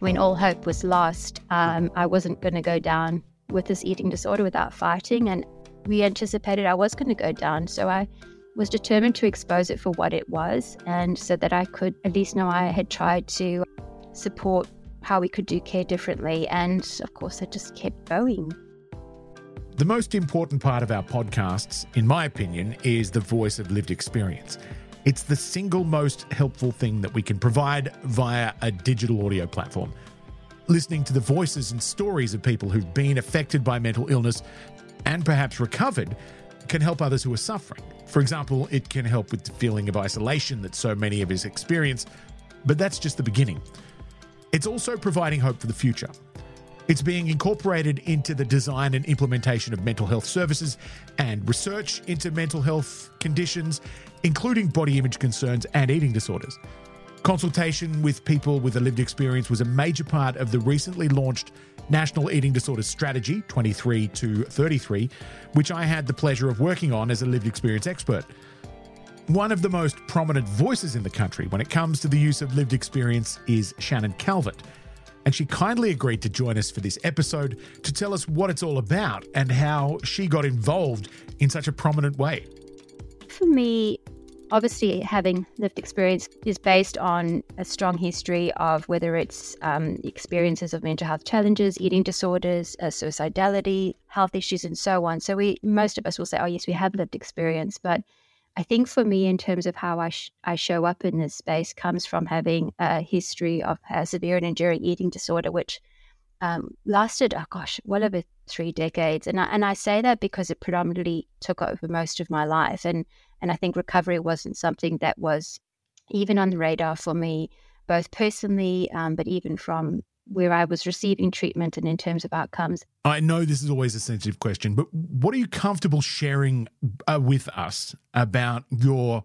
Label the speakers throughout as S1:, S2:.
S1: when all hope was lost, um, I wasn't going to go down with this eating disorder without fighting. And we anticipated I was going to go down. So I was determined to expose it for what it was and so that I could at least know I had tried to support how we could do care differently. And of course, I just kept going.
S2: The most important part of our podcasts, in my opinion, is the voice of lived experience. It's the single most helpful thing that we can provide via a digital audio platform. Listening to the voices and stories of people who've been affected by mental illness and perhaps recovered can help others who are suffering. For example, it can help with the feeling of isolation that so many of us experience, but that's just the beginning. It's also providing hope for the future. It's being incorporated into the design and implementation of mental health services and research into mental health conditions, including body image concerns and eating disorders. Consultation with people with a lived experience was a major part of the recently launched National Eating Disorders Strategy 23 to 33, which I had the pleasure of working on as a lived experience expert. One of the most prominent voices in the country when it comes to the use of lived experience is Shannon Calvert. And she kindly agreed to join us for this episode to tell us what it's all about and how she got involved in such a prominent way.
S1: For me, obviously having lived experience is based on a strong history of whether it's um, experiences of mental health challenges, eating disorders, uh, suicidality, health issues, and so on. So we most of us will say, "Oh, yes, we have lived experience," but I think for me, in terms of how I, sh- I show up in this space, comes from having a history of a severe and enduring eating disorder, which um, lasted, oh gosh, well over three decades. And I, and I say that because it predominantly took over most of my life. And, and I think recovery wasn't something that was even on the radar for me, both personally, um, but even from where I was receiving treatment and in terms of outcomes.
S2: I know this is always a sensitive question, but what are you comfortable sharing uh, with us about your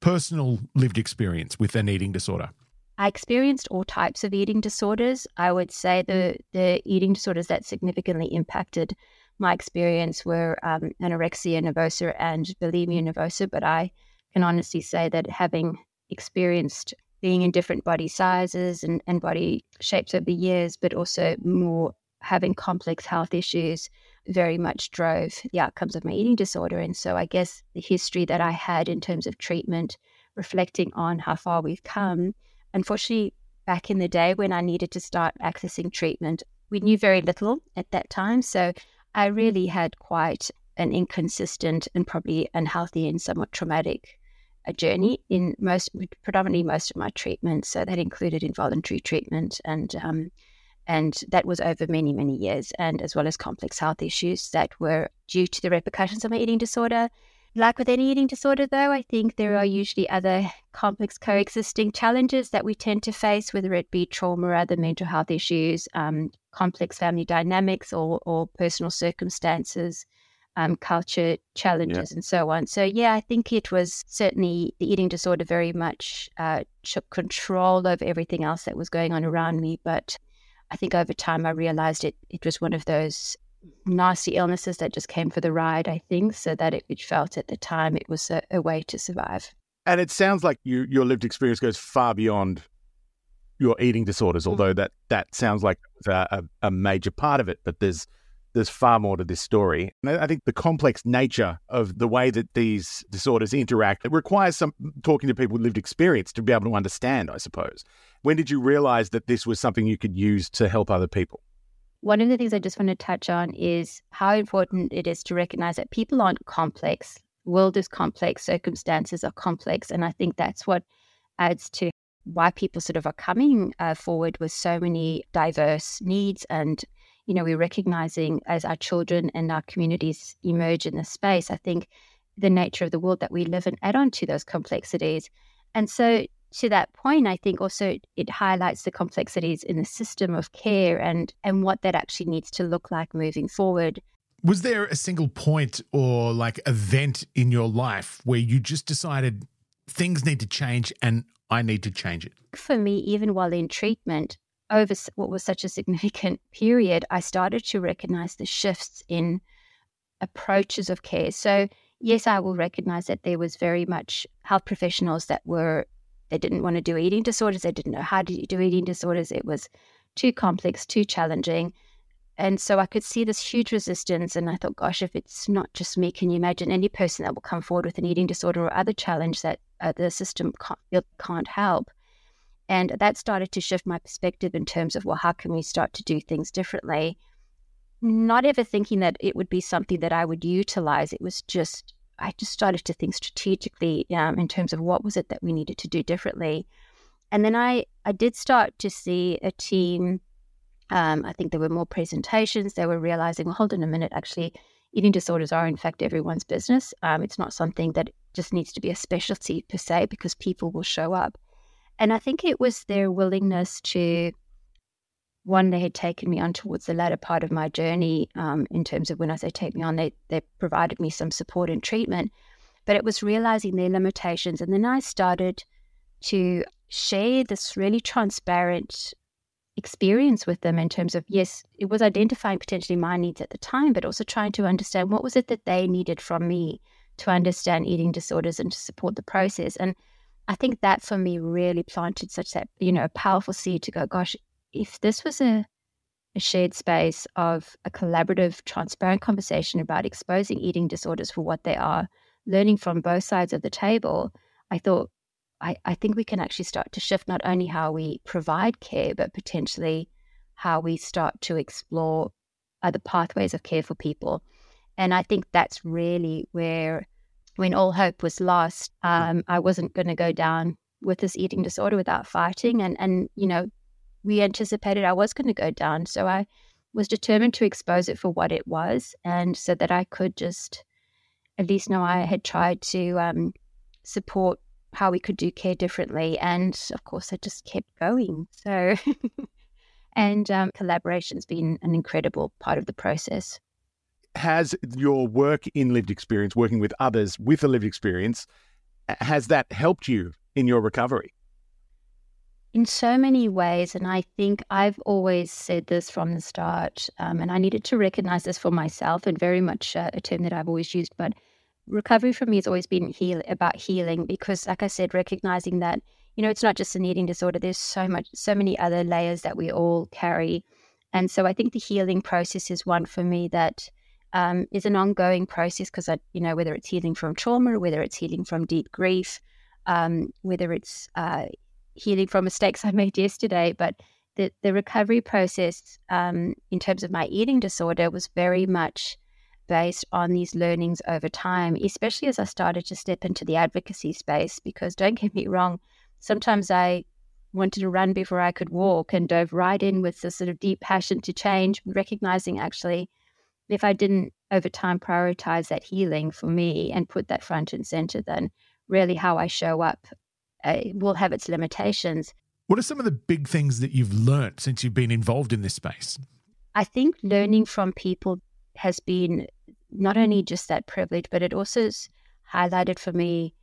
S2: personal lived experience with an eating disorder?
S1: I experienced all types of eating disorders. I would say the the eating disorders that significantly impacted my experience were um, anorexia nervosa and bulimia nervosa. But I can honestly say that having experienced being in different body sizes and, and body shapes over the years, but also more having complex health issues very much drove the outcomes of my eating disorder. And so I guess the history that I had in terms of treatment, reflecting on how far we've come, unfortunately, back in the day when I needed to start accessing treatment, we knew very little at that time. So I really had quite an inconsistent and probably unhealthy and somewhat traumatic a journey in most, predominantly most of my treatments. So that included involuntary treatment, and um, and that was over many many years, and as well as complex health issues that were due to the repercussions of my eating disorder. Like with any eating disorder, though, I think there are usually other complex coexisting challenges that we tend to face, whether it be trauma or other mental health issues, um, complex family dynamics, or, or personal circumstances um, culture challenges yeah. and so on. So, yeah, I think it was certainly the eating disorder very much uh, took control over everything else that was going on around me. But I think over time I realized it, it was one of those nasty illnesses that just came for the ride, I think, so that it, it felt at the time it was a, a, way to survive.
S3: And it sounds like you, your lived experience goes far beyond your eating disorders, mm. although that, that sounds like a, a major part of it. But there's there's far more to this story. And I think the complex nature of the way that these disorders interact it requires some talking to people with lived experience to be able to understand, I suppose. When did you realize that this was something you could use to help other people?
S1: One of the things I just want to touch on is how important it is to recognize that people aren't complex. World is complex, circumstances are complex, and I think that's what adds to why people sort of are coming uh, forward with so many diverse needs and you know, we're recognizing as our children and our communities emerge in this space, I think the nature of the world that we live in add on to those complexities. And so to that point, I think also it highlights the complexities in the system of care and and what that actually needs to look like moving forward.
S2: Was there a single point or like event in your life where you just decided things need to change and I need to change it?
S1: For me, even while in treatment, over what was such a significant period, I started to recognize the shifts in approaches of care. So, yes, I will recognize that there was very much health professionals that were, they didn't want to do eating disorders, they didn't know how to do eating disorders. It was too complex, too challenging. And so I could see this huge resistance. And I thought, gosh, if it's not just me, can you imagine any person that will come forward with an eating disorder or other challenge that uh, the system can't, can't help? And that started to shift my perspective in terms of, well, how can we start to do things differently? Not ever thinking that it would be something that I would utilize. It was just, I just started to think strategically um, in terms of what was it that we needed to do differently. And then I, I did start to see a team um, I think there were more presentations. They were realizing, well, hold on a minute, actually, eating disorders are in fact everyone's business. Um, it's not something that just needs to be a specialty per se because people will show up. And I think it was their willingness to, one, they had taken me on towards the latter part of my journey um, in terms of when I say take me on, they, they provided me some support and treatment. But it was realizing their limitations. And then I started to share this really transparent experience with them in terms of yes it was identifying potentially my needs at the time but also trying to understand what was it that they needed from me to understand eating disorders and to support the process and i think that for me really planted such that you know a powerful seed to go gosh if this was a a shared space of a collaborative transparent conversation about exposing eating disorders for what they are learning from both sides of the table i thought I, I think we can actually start to shift not only how we provide care, but potentially how we start to explore other pathways of care for people. And I think that's really where, when all hope was lost, um, I wasn't going to go down with this eating disorder without fighting. And, and, you know, we anticipated I was going to go down. So I was determined to expose it for what it was. And so that I could just at least know I had tried to um, support how we could do care differently. And of course, I just kept going. So, and um, collaboration's been an incredible part of the process.
S3: Has your work in lived experience, working with others with a lived experience, has that helped you in your recovery?
S1: In so many ways. And I think I've always said this from the start, um, and I needed to recognize this for myself, and very much uh, a term that I've always used, but recovery for me has always been heal about healing because like i said recognizing that you know it's not just an eating disorder there's so much so many other layers that we all carry and so i think the healing process is one for me that um, is an ongoing process because i you know whether it's healing from trauma whether it's healing from deep grief um, whether it's uh, healing from mistakes i made yesterday but the, the recovery process um, in terms of my eating disorder was very much based on these learnings over time, especially as I started to step into the advocacy space. Because don't get me wrong, sometimes I wanted to run before I could walk and dove right in with this sort of deep passion to change, recognizing actually if I didn't over time prioritize that healing for me and put that front and center, then really how I show up uh, will have its limitations.
S2: What are some of the big things that you've learned since you've been involved in this space?
S1: I think learning from people has been not only just that privilege, but it also has highlighted for me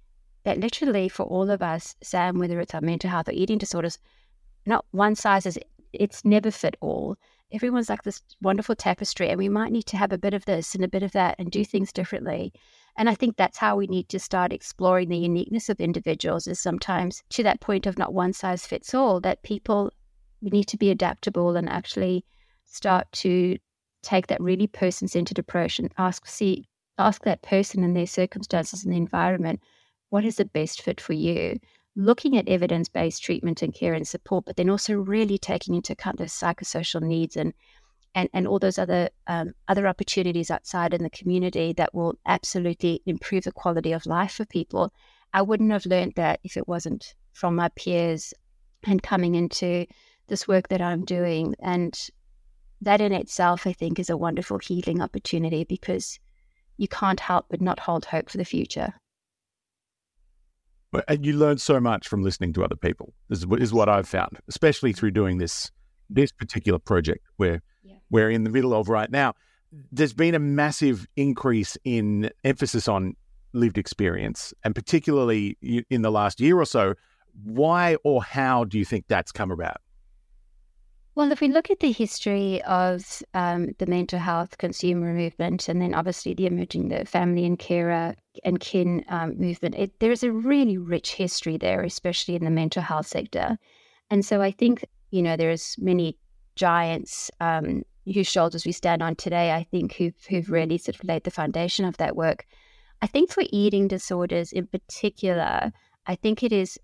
S1: that literally for all of us, Sam, whether it's our mental health or eating disorders, not one size is it's never fit all. Everyone's like this wonderful tapestry, and we might need to have a bit of this and a bit of that and do things differently. And I think that's how we need to start exploring the uniqueness of individuals is sometimes to that point of not one size fits all, that people we need to be adaptable and actually start to take that really person centered approach and ask see ask that person and their circumstances and the environment what is the best fit for you looking at evidence-based treatment and care and support but then also really taking into account those psychosocial needs and and, and all those other um, other opportunities outside in the community that will absolutely improve the quality of life for people i wouldn't have learned that if it wasn't from my peers and coming into this work that i'm doing and that in itself, I think, is a wonderful healing opportunity because you can't help but not hold hope for the future.
S3: And you learn so much from listening to other people. This is what I've found, especially through doing this this particular project where yeah. we're in the middle of right now. There's been a massive increase in emphasis on lived experience, and particularly in the last year or so. Why or how do you think that's come about?
S1: Well, if we look at the history of um, the mental health consumer movement, and then obviously the emerging the family and carer and kin um, movement, it, there is a really rich history there, especially in the mental health sector. And so I think you know there's many giants um, whose shoulders we stand on today, I think, who've, who've really sort of laid the foundation of that work. I think for eating disorders in particular, I think it is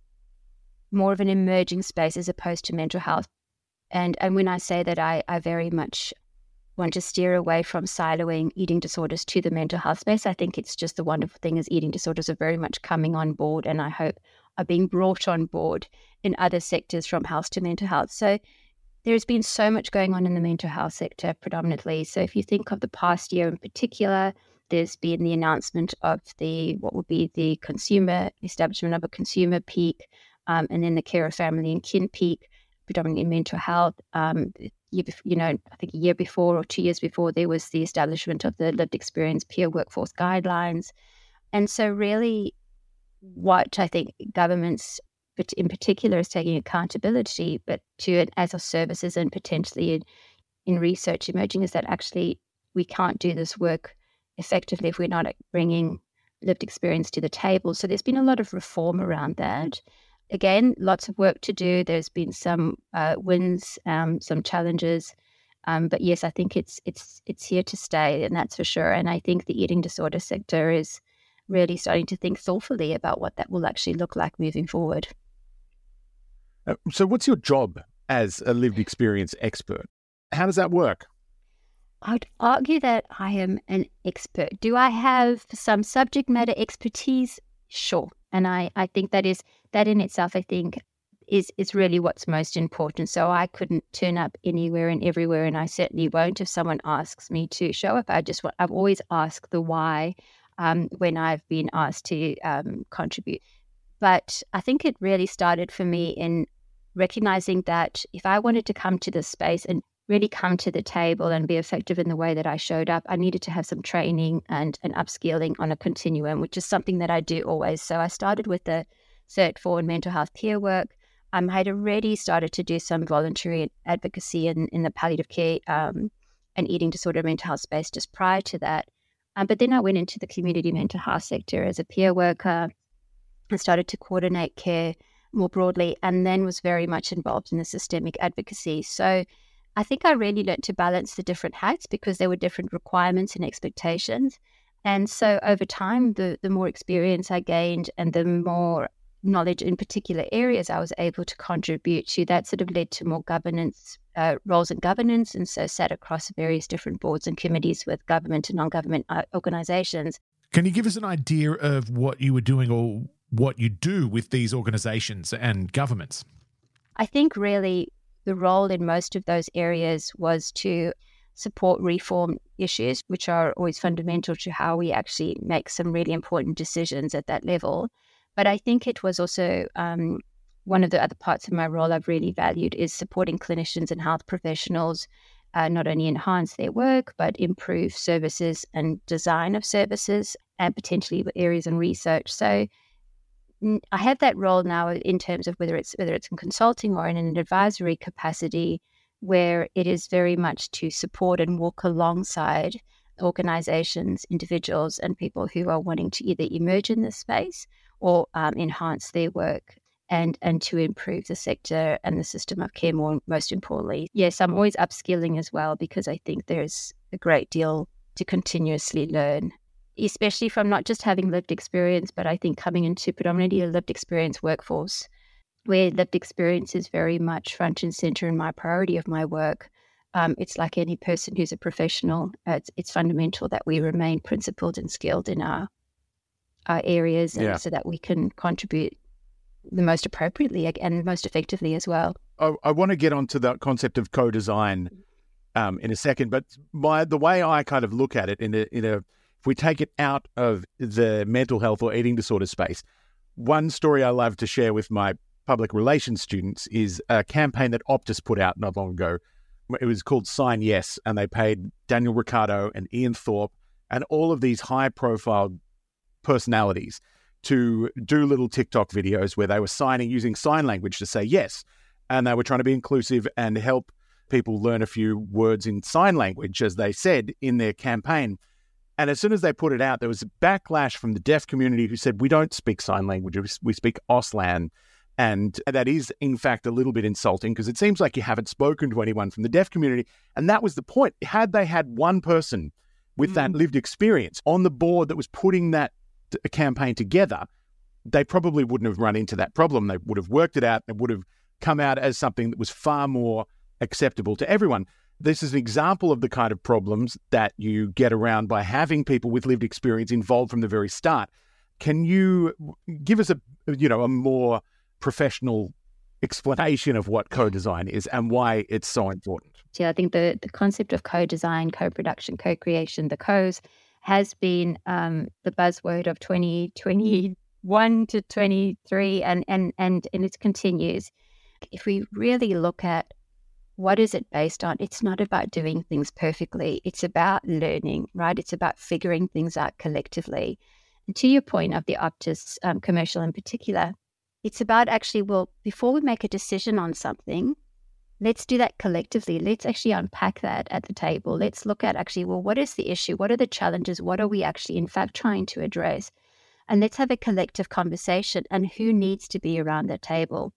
S1: more of an emerging space as opposed to mental health. And and when I say that, I, I very much want to steer away from siloing eating disorders to the mental health space. I think it's just the wonderful thing is eating disorders are very much coming on board, and I hope are being brought on board in other sectors from health to mental health. So there's been so much going on in the mental health sector predominantly. So if you think of the past year in particular, there's been the announcement of the what would be the consumer establishment of a consumer peak, um, and then the care of family and kin peak, predominantly mental health. Um, you, know, I think a year before or two years before, there was the establishment of the lived experience peer workforce guidelines, and so really, what I think governments but in particular is taking accountability, but to it as a services and potentially in, in research emerging is that actually we can't do this work effectively if we're not bringing lived experience to the table. So there's been a lot of reform around that. Again, lots of work to do. There's been some uh, wins, um, some challenges, um, but yes, I think it's it's it's here to stay, and that's for sure. And I think the eating disorder sector is really starting to think thoughtfully about what that will actually look like moving forward.
S3: Uh, so, what's your job as a lived experience expert? How does that work?
S1: I'd argue that I am an expert. Do I have some subject matter expertise? Sure. And I, I think that is that in itself, I think, is is really what's most important. So I couldn't turn up anywhere and everywhere, and I certainly won't if someone asks me to show up. I just want, I've always asked the why um, when I've been asked to um, contribute. But I think it really started for me in recognizing that if I wanted to come to this space and really come to the table and be effective in the way that I showed up, I needed to have some training and an upskilling on a continuum, which is something that I do always. So I started with the Cert for mental health peer work. Um, I had already started to do some voluntary advocacy in, in the palliative care um, and eating disorder mental health space just prior to that. Um, but then I went into the community mental health sector as a peer worker and started to coordinate care more broadly, and then was very much involved in the systemic advocacy. So I think I really learned to balance the different hats because there were different requirements and expectations. And so over time, the, the more experience I gained and the more knowledge in particular areas I was able to contribute to, that sort of led to more governance uh, roles in governance. And so sat across various different boards and committees with government and non government uh, organizations.
S2: Can you give us an idea of what you were doing or what you do with these organizations and governments?
S1: I think really the role in most of those areas was to support reform issues, which are always fundamental to how we actually make some really important decisions at that level. But I think it was also um, one of the other parts of my role I've really valued is supporting clinicians and health professionals uh, not only enhance their work, but improve services and design of services and potentially areas in research. So I have that role now in terms of whether it's whether it's in consulting or in an advisory capacity, where it is very much to support and walk alongside organizations, individuals, and people who are wanting to either emerge in this space or um, enhance their work and and to improve the sector and the system of care more most importantly. Yes i'm always upskilling as well because i think there's a great deal to continuously learn especially from not just having lived experience, but I think coming into predominantly a lived experience workforce, where lived experience is very much front and center in my priority of my work. Um, it's like any person who's a professional. Uh, it's, it's fundamental that we remain principled and skilled in our our areas, yeah. so that we can contribute the most appropriately and most effectively as well.
S3: I, I want to get onto the concept of co-design um, in a second, but my the way I kind of look at it in a in a if we take it out of the mental health or eating disorder space, one story I love to share with my public relations students is a campaign that Optus put out not long ago. It was called Sign Yes, and they paid Daniel Ricciardo and Ian Thorpe and all of these high profile personalities to do little TikTok videos where they were signing using sign language to say yes. And they were trying to be inclusive and help people learn a few words in sign language, as they said in their campaign. And as soon as they put it out, there was a backlash from the deaf community who said, We don't speak sign language, we speak Auslan. And that is, in fact, a little bit insulting because it seems like you haven't spoken to anyone from the deaf community. And that was the point. Had they had one person with mm. that lived experience on the board that was putting that campaign together, they probably wouldn't have run into that problem. They would have worked it out it would have come out as something that was far more acceptable to everyone. This is an example of the kind of problems that you get around by having people with lived experience involved from the very start. Can you give us a you know a more professional explanation of what co-design is and why it's so important?
S1: Yeah, I think the the concept of co-design, co-production, co-creation, the co's has been um, the buzzword of 2021 to 23 and and and and it continues. If we really look at what is it based on? It's not about doing things perfectly. It's about learning, right? It's about figuring things out collectively. And to your point of the Optus um, commercial in particular, it's about actually, well, before we make a decision on something, let's do that collectively. Let's actually unpack that at the table. Let's look at actually, well, what is the issue? What are the challenges? What are we actually, in fact, trying to address? And let's have a collective conversation and who needs to be around the table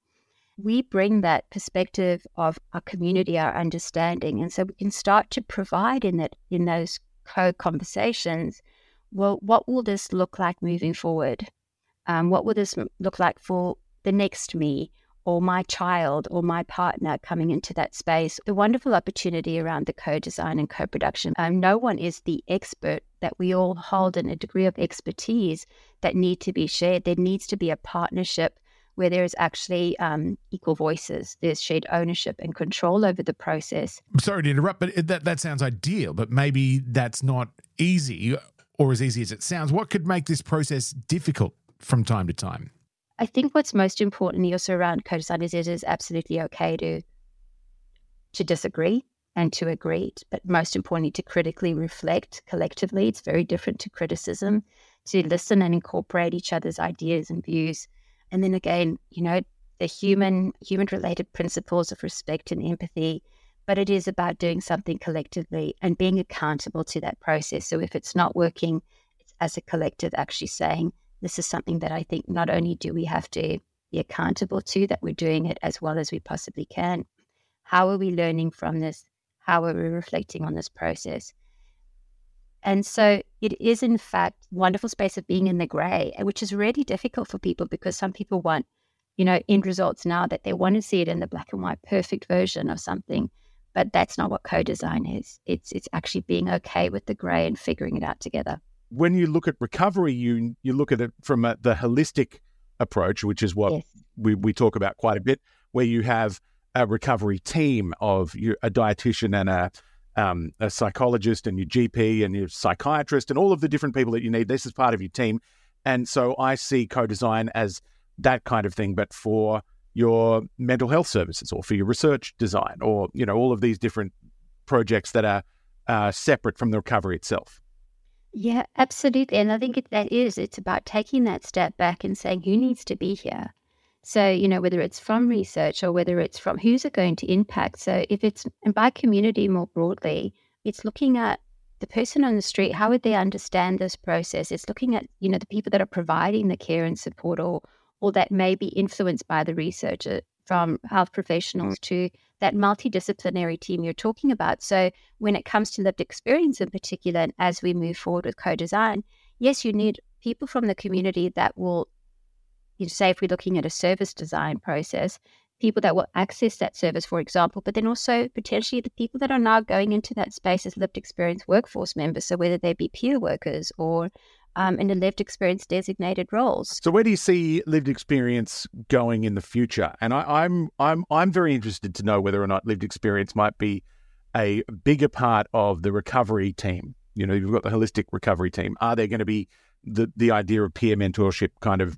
S1: we bring that perspective of our community, our understanding, and so we can start to provide in that in those co-conversations. Well, what will this look like moving forward? Um, what will this look like for the next me, or my child, or my partner coming into that space? The wonderful opportunity around the co-design and co-production. Um, no one is the expert that we all hold in a degree of expertise that need to be shared. There needs to be a partnership where there is actually um, equal voices, there's shared ownership and control over the process.
S2: Sorry to interrupt, but that, that sounds ideal, but maybe that's not easy or as easy as it sounds. What could make this process difficult from time to time?
S1: I think what's most important also around co-design is it is absolutely okay to to disagree and to agree, but most importantly to critically reflect collectively. It's very different to criticism, to listen and incorporate each other's ideas and views and then again, you know, the mm-hmm. human human related principles of respect and empathy, but it is about doing something collectively and being accountable to that process. So if it's not working, it's as a collective actually saying, this is something that I think not only do we have to be accountable to, that we're doing it as well as we possibly can. How are we learning from this? How are we reflecting on this process? And so it is, in fact, wonderful space of being in the gray, eh, which is really difficult for people because some people want, you know, end results now that they want to see it in the black and white perfect version of something. But that's not what co-design is. It's it's actually being okay with the gray and figuring it out together.
S3: When you look at recovery, you you look at it from a, the holistic approach, which is what yes. we, we talk about quite a bit, where you have a recovery team of you, a dietitian and a um, a psychologist and your GP and your psychiatrist and all of the different people that you need. This is part of your team. And so I see co design as that kind of thing, but for your mental health services or for your research design or, you know, all of these different projects that are uh, separate from the recovery itself.
S1: Yeah, absolutely. And I think it, that is, it's about taking that step back and saying, who needs to be here? So, you know, whether it's from research or whether it's from who's it going to impact. So, if it's and by community more broadly, it's looking at the person on the street, how would they understand this process? It's looking at, you know, the people that are providing the care and support or or that may be influenced by the researcher from health professionals to that multidisciplinary team you're talking about. So when it comes to lived experience in particular, and as we move forward with co-design, yes, you need people from the community that will you know, say if we're looking at a service design process, people that will access that service, for example, but then also potentially the people that are now going into that space as lived experience workforce members. So whether they be peer workers or um, in the lived experience designated roles.
S3: So where do you see lived experience going in the future? And I, I'm I'm I'm very interested to know whether or not lived experience might be a bigger part of the recovery team. You know, you've got the holistic recovery team. Are there going to be the the idea of peer mentorship kind of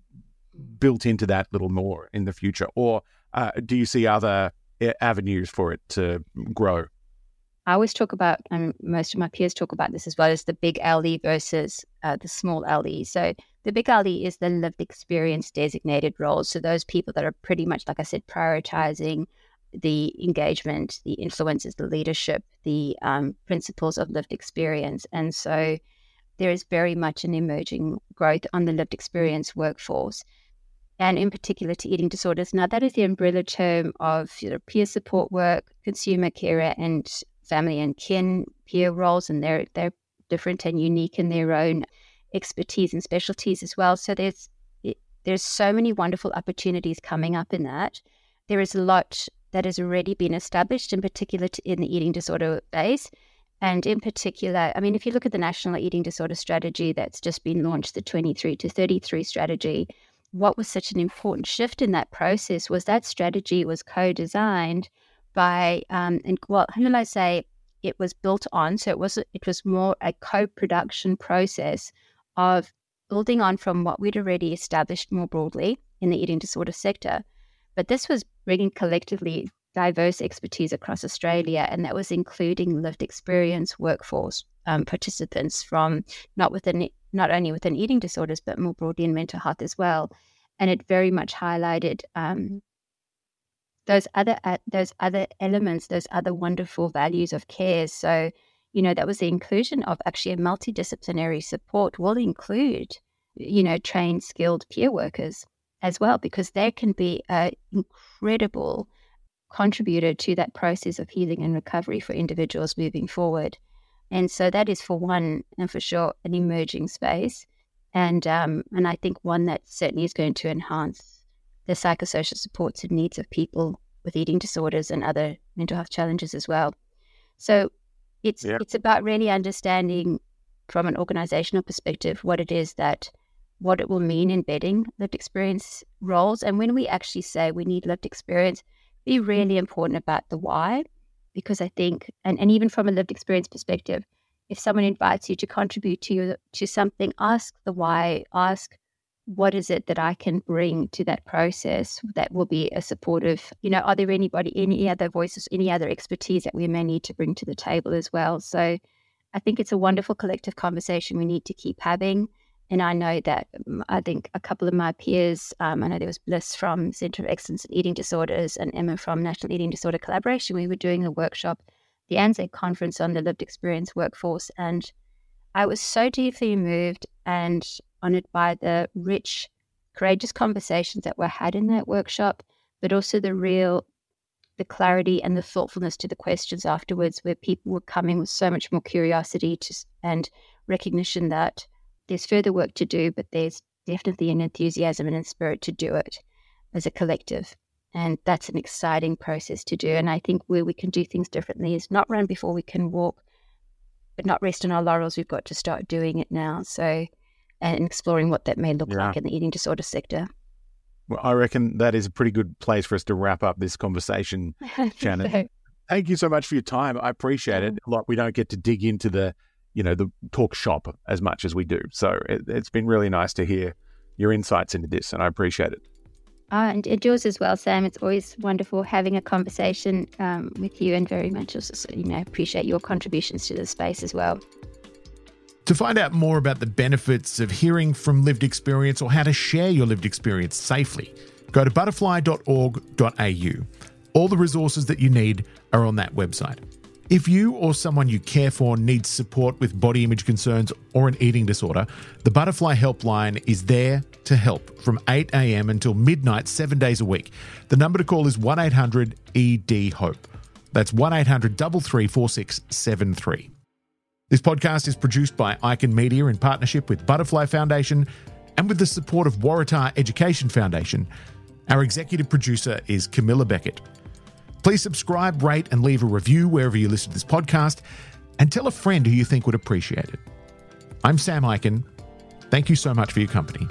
S3: built into that little more in the future, or uh, do you see other eh, avenues for it to grow?
S1: I always talk about, and most of my peers talk about this as well, as the big LE versus uh, the small LE. So the big LE is the lived experience designated roles. So those people that are pretty much, like I said, prioritizing the engagement, the influences, the leadership, the um, principles of lived experience. And so there is very much an emerging growth on the lived experience workforce. and in particular to eating disorders. Now, that is the umbrella term of you know, peer support work, consumer care, and family and kin peer roles, and they're they're different and unique in their own expertise and specialties as well. So there's there's so many wonderful opportunities coming up in that. There is a lot that has already been established, in particular in the eating disorder base. And in particular, I mean, if you look at the National Eating Disorder Strategy that's just been launched, the 23 to 33 strategy, what was such an important shift in that process was that strategy was co designed by, um, and well, how do I say, it was built on. So it was it was more a co-production process of building on from what we'd already established more broadly in the eating disorder sector. But this was bringing collectively diverse expertise across Australia, and that was including lived experience workforce um, participants from not within not only within eating disorders but more broadly in mental health as well. And it very much highlighted um, those other uh, those other elements, those other wonderful values of care. So, you know, that was the inclusion of actually a multidisciplinary support will include, you know, trained, skilled peer workers as well, because they can be an incredible contributor to that process of healing and recovery for individuals moving forward. And so that is for one and for sure an emerging space, and um, and I think one that certainly is going to enhance the psychosocial supports and needs of people with eating disorders and other mental health challenges as well. So it's yeah. it's about really understanding from an organizational perspective what it is that what it will mean embedding lived experience roles. And when we actually say we need lived experience, be mm. really important about the why. Because I think and, and even from a lived experience perspective, if someone invites you to contribute to you to something, ask the why, ask what is it that I can bring to that process that will be a supportive, you know, are there anybody, any other voices, any other expertise that we may need to bring to the table as well? So I think it's a wonderful collective conversation we need to keep having. And I know that um, I think a couple of my peers, um, I know there was Bliss from Centre of Excellence in Eating Disorders and Emma from National Eating Disorder Collaboration. We were doing a workshop, the ANZAED conference on the lived experience workforce. And I was so deeply moved and honored by the rich, courageous conversations that were had in that workshop, but also the real, the clarity and the thoughtfulness to the questions afterwards, where people were coming with so much more curiosity to, and recognition that there's further work to do, but there's definitely an enthusiasm and a spirit to do it as a collective. And that's an exciting process to do. And I think where we can do things differently is not run before we can walk, but not rest on our laurels. We've got to start doing it now. So and exploring what that may look yeah. like in the eating disorder sector.
S3: Well, I reckon that is a pretty good place for us to wrap up this conversation, Shannon. so. Thank you so much for your time. I appreciate it. Like we don't get to dig into the, you know, the talk shop as much as we do. So it, has been really nice to hear your insights into this, and I appreciate it.
S1: Uh, and yours as well, Sam. It's always wonderful having a conversation um, with you, and very much also, you know, appreciate your contributions to the space as well.
S2: To find out more about the benefits of hearing from lived experience or how to share your lived experience safely, go to butterfly.org.au. All the resources that you need are on that website. If you or someone you care for needs support with body image concerns or an eating disorder, the Butterfly Helpline is there to help from 8 a.m. until midnight, seven days a week. The number to call is 1 800 ED HOPE. That's 1 800 334673. This podcast is produced by Icon Media in partnership with Butterfly Foundation and with the support of Waratah Education Foundation. Our executive producer is Camilla Beckett. Please subscribe, rate, and leave a review wherever you listen to this podcast, and tell a friend who you think would appreciate it. I'm Sam Ikin. Thank you so much for your company.